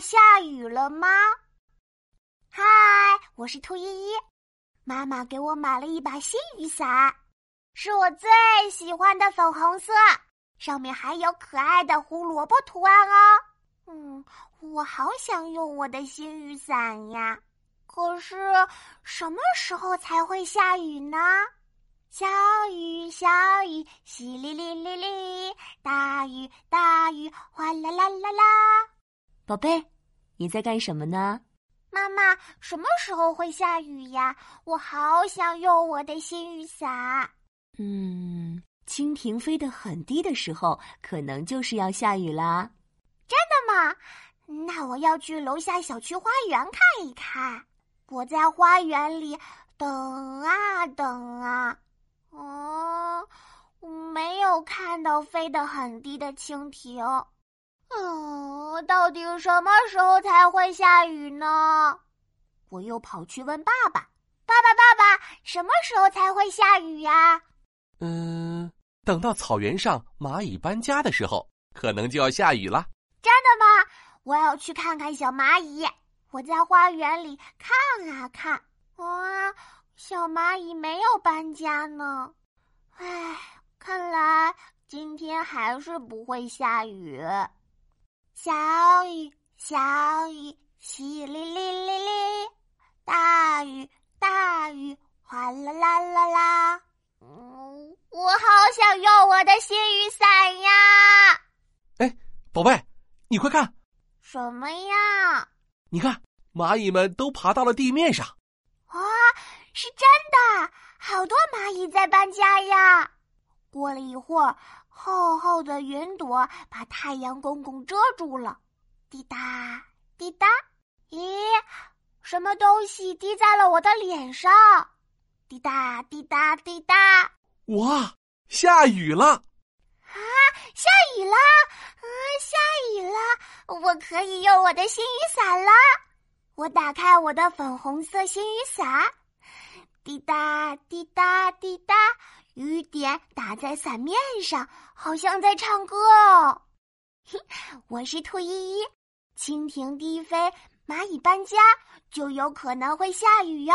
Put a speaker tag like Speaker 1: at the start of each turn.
Speaker 1: 下雨了吗？嗨，我是兔依依，妈妈给我买了一把新雨伞，是我最喜欢的粉红色，上面还有可爱的胡萝卜图案哦。嗯，我好想用我的新雨伞呀，可是什么时候才会下雨呢？小雨小雨，淅沥沥沥沥；大雨大雨，哗啦啦啦啦。
Speaker 2: 宝贝，你在干什么呢？
Speaker 1: 妈妈，什么时候会下雨呀？我好想用我的新雨伞。
Speaker 2: 嗯，蜻蜓飞得很低的时候，可能就是要下雨啦。
Speaker 1: 真的吗？那我要去楼下小区花园看一看。我在花园里等啊等啊。哦，没有看到飞得很低的蜻蜓。嗯，到底什么时候才会下雨呢？我又跑去问爸爸：“爸爸，爸爸，什么时候才会下雨呀？”
Speaker 3: 嗯，等到草原上蚂蚁搬家的时候，可能就要下雨了。
Speaker 1: 真的吗？我要去看看小蚂蚁。我在花园里看啊看，哇！小蚂蚁没有搬家呢，唉，看来今天还是不会下雨。小雨小雨，淅沥沥沥沥；大雨大雨，哗啦啦啦啦。嗯，我好想用我的新雨伞呀！
Speaker 3: 哎，宝贝，你快看，
Speaker 1: 什么呀？
Speaker 3: 你看，蚂蚁们都爬到了地面上。
Speaker 1: 哇！是真的，好多蚂蚁在搬家呀！过了一会儿，厚厚的云朵把太阳公公遮住了。滴答滴答，咦，什么东西滴在了我的脸上？滴答滴答滴答，
Speaker 3: 哇，下雨了！啊，
Speaker 1: 下雨了！啊，下雨了！我可以用我的新雨伞了。我打开我的粉红色新雨伞。滴答滴答滴答，雨点打在伞面上，好像在唱歌哦。我是兔依依，蜻蜓低飞，蚂蚁搬家，就有可能会下雨哟。